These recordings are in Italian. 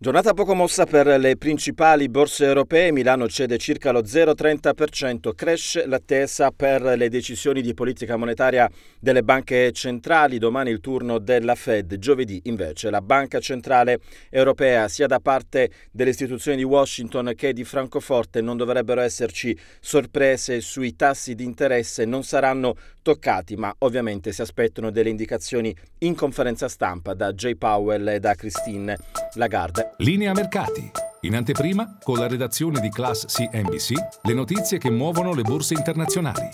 Giornata poco mossa per le principali borse europee, Milano cede circa lo 0,30%, cresce l'attesa per le decisioni di politica monetaria delle banche centrali, domani il turno della Fed, giovedì invece la Banca Centrale Europea, sia da parte delle istituzioni di Washington che di Francoforte non dovrebbero esserci sorprese sui tassi di interesse, non saranno toccati, ma ovviamente si aspettano delle indicazioni in conferenza stampa da Jay Powell e da Christine Lagarde. Linea mercati. In anteprima, con la redazione di Class CNBC, le notizie che muovono le borse internazionali.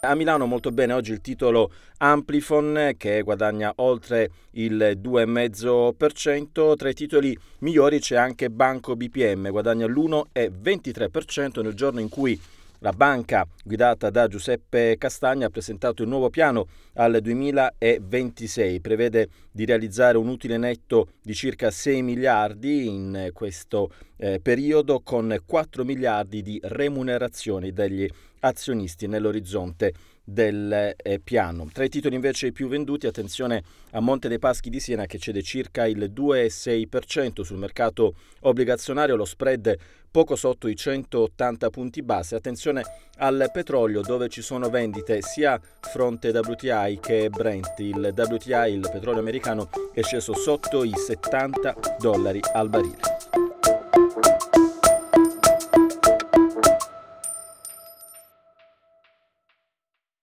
A Milano molto bene oggi il titolo Amplifon che guadagna oltre il 2,5%, tra i titoli migliori c'è anche Banco BPM, guadagna l'1,23% nel giorno in cui la banca guidata da Giuseppe Castagna ha presentato il nuovo piano al 2026, prevede di realizzare un utile netto di circa 6 miliardi in questo eh, periodo con 4 miliardi di remunerazioni degli azionisti nell'orizzonte del eh, piano. Tra i titoli invece più venduti, attenzione a Monte dei Paschi di Siena che cede circa il 2,6% sul mercato obbligazionario, lo spread poco sotto i 180 punti base. Attenzione al petrolio dove ci sono vendite sia fronte WTI che Brent. Il WTI, il petrolio americano, è sceso sotto i 70 dollari al barile.